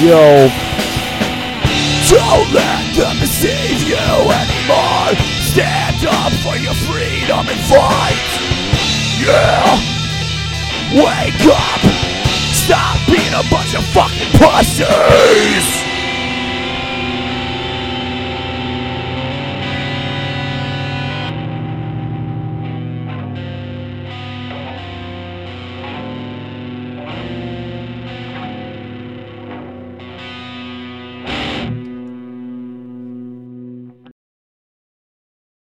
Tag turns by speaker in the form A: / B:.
A: you.
B: Don't let them deceive you anymore. Stand up for your freedom and fight. Yeah. Wake up. Stop being a bunch of fucking pussies.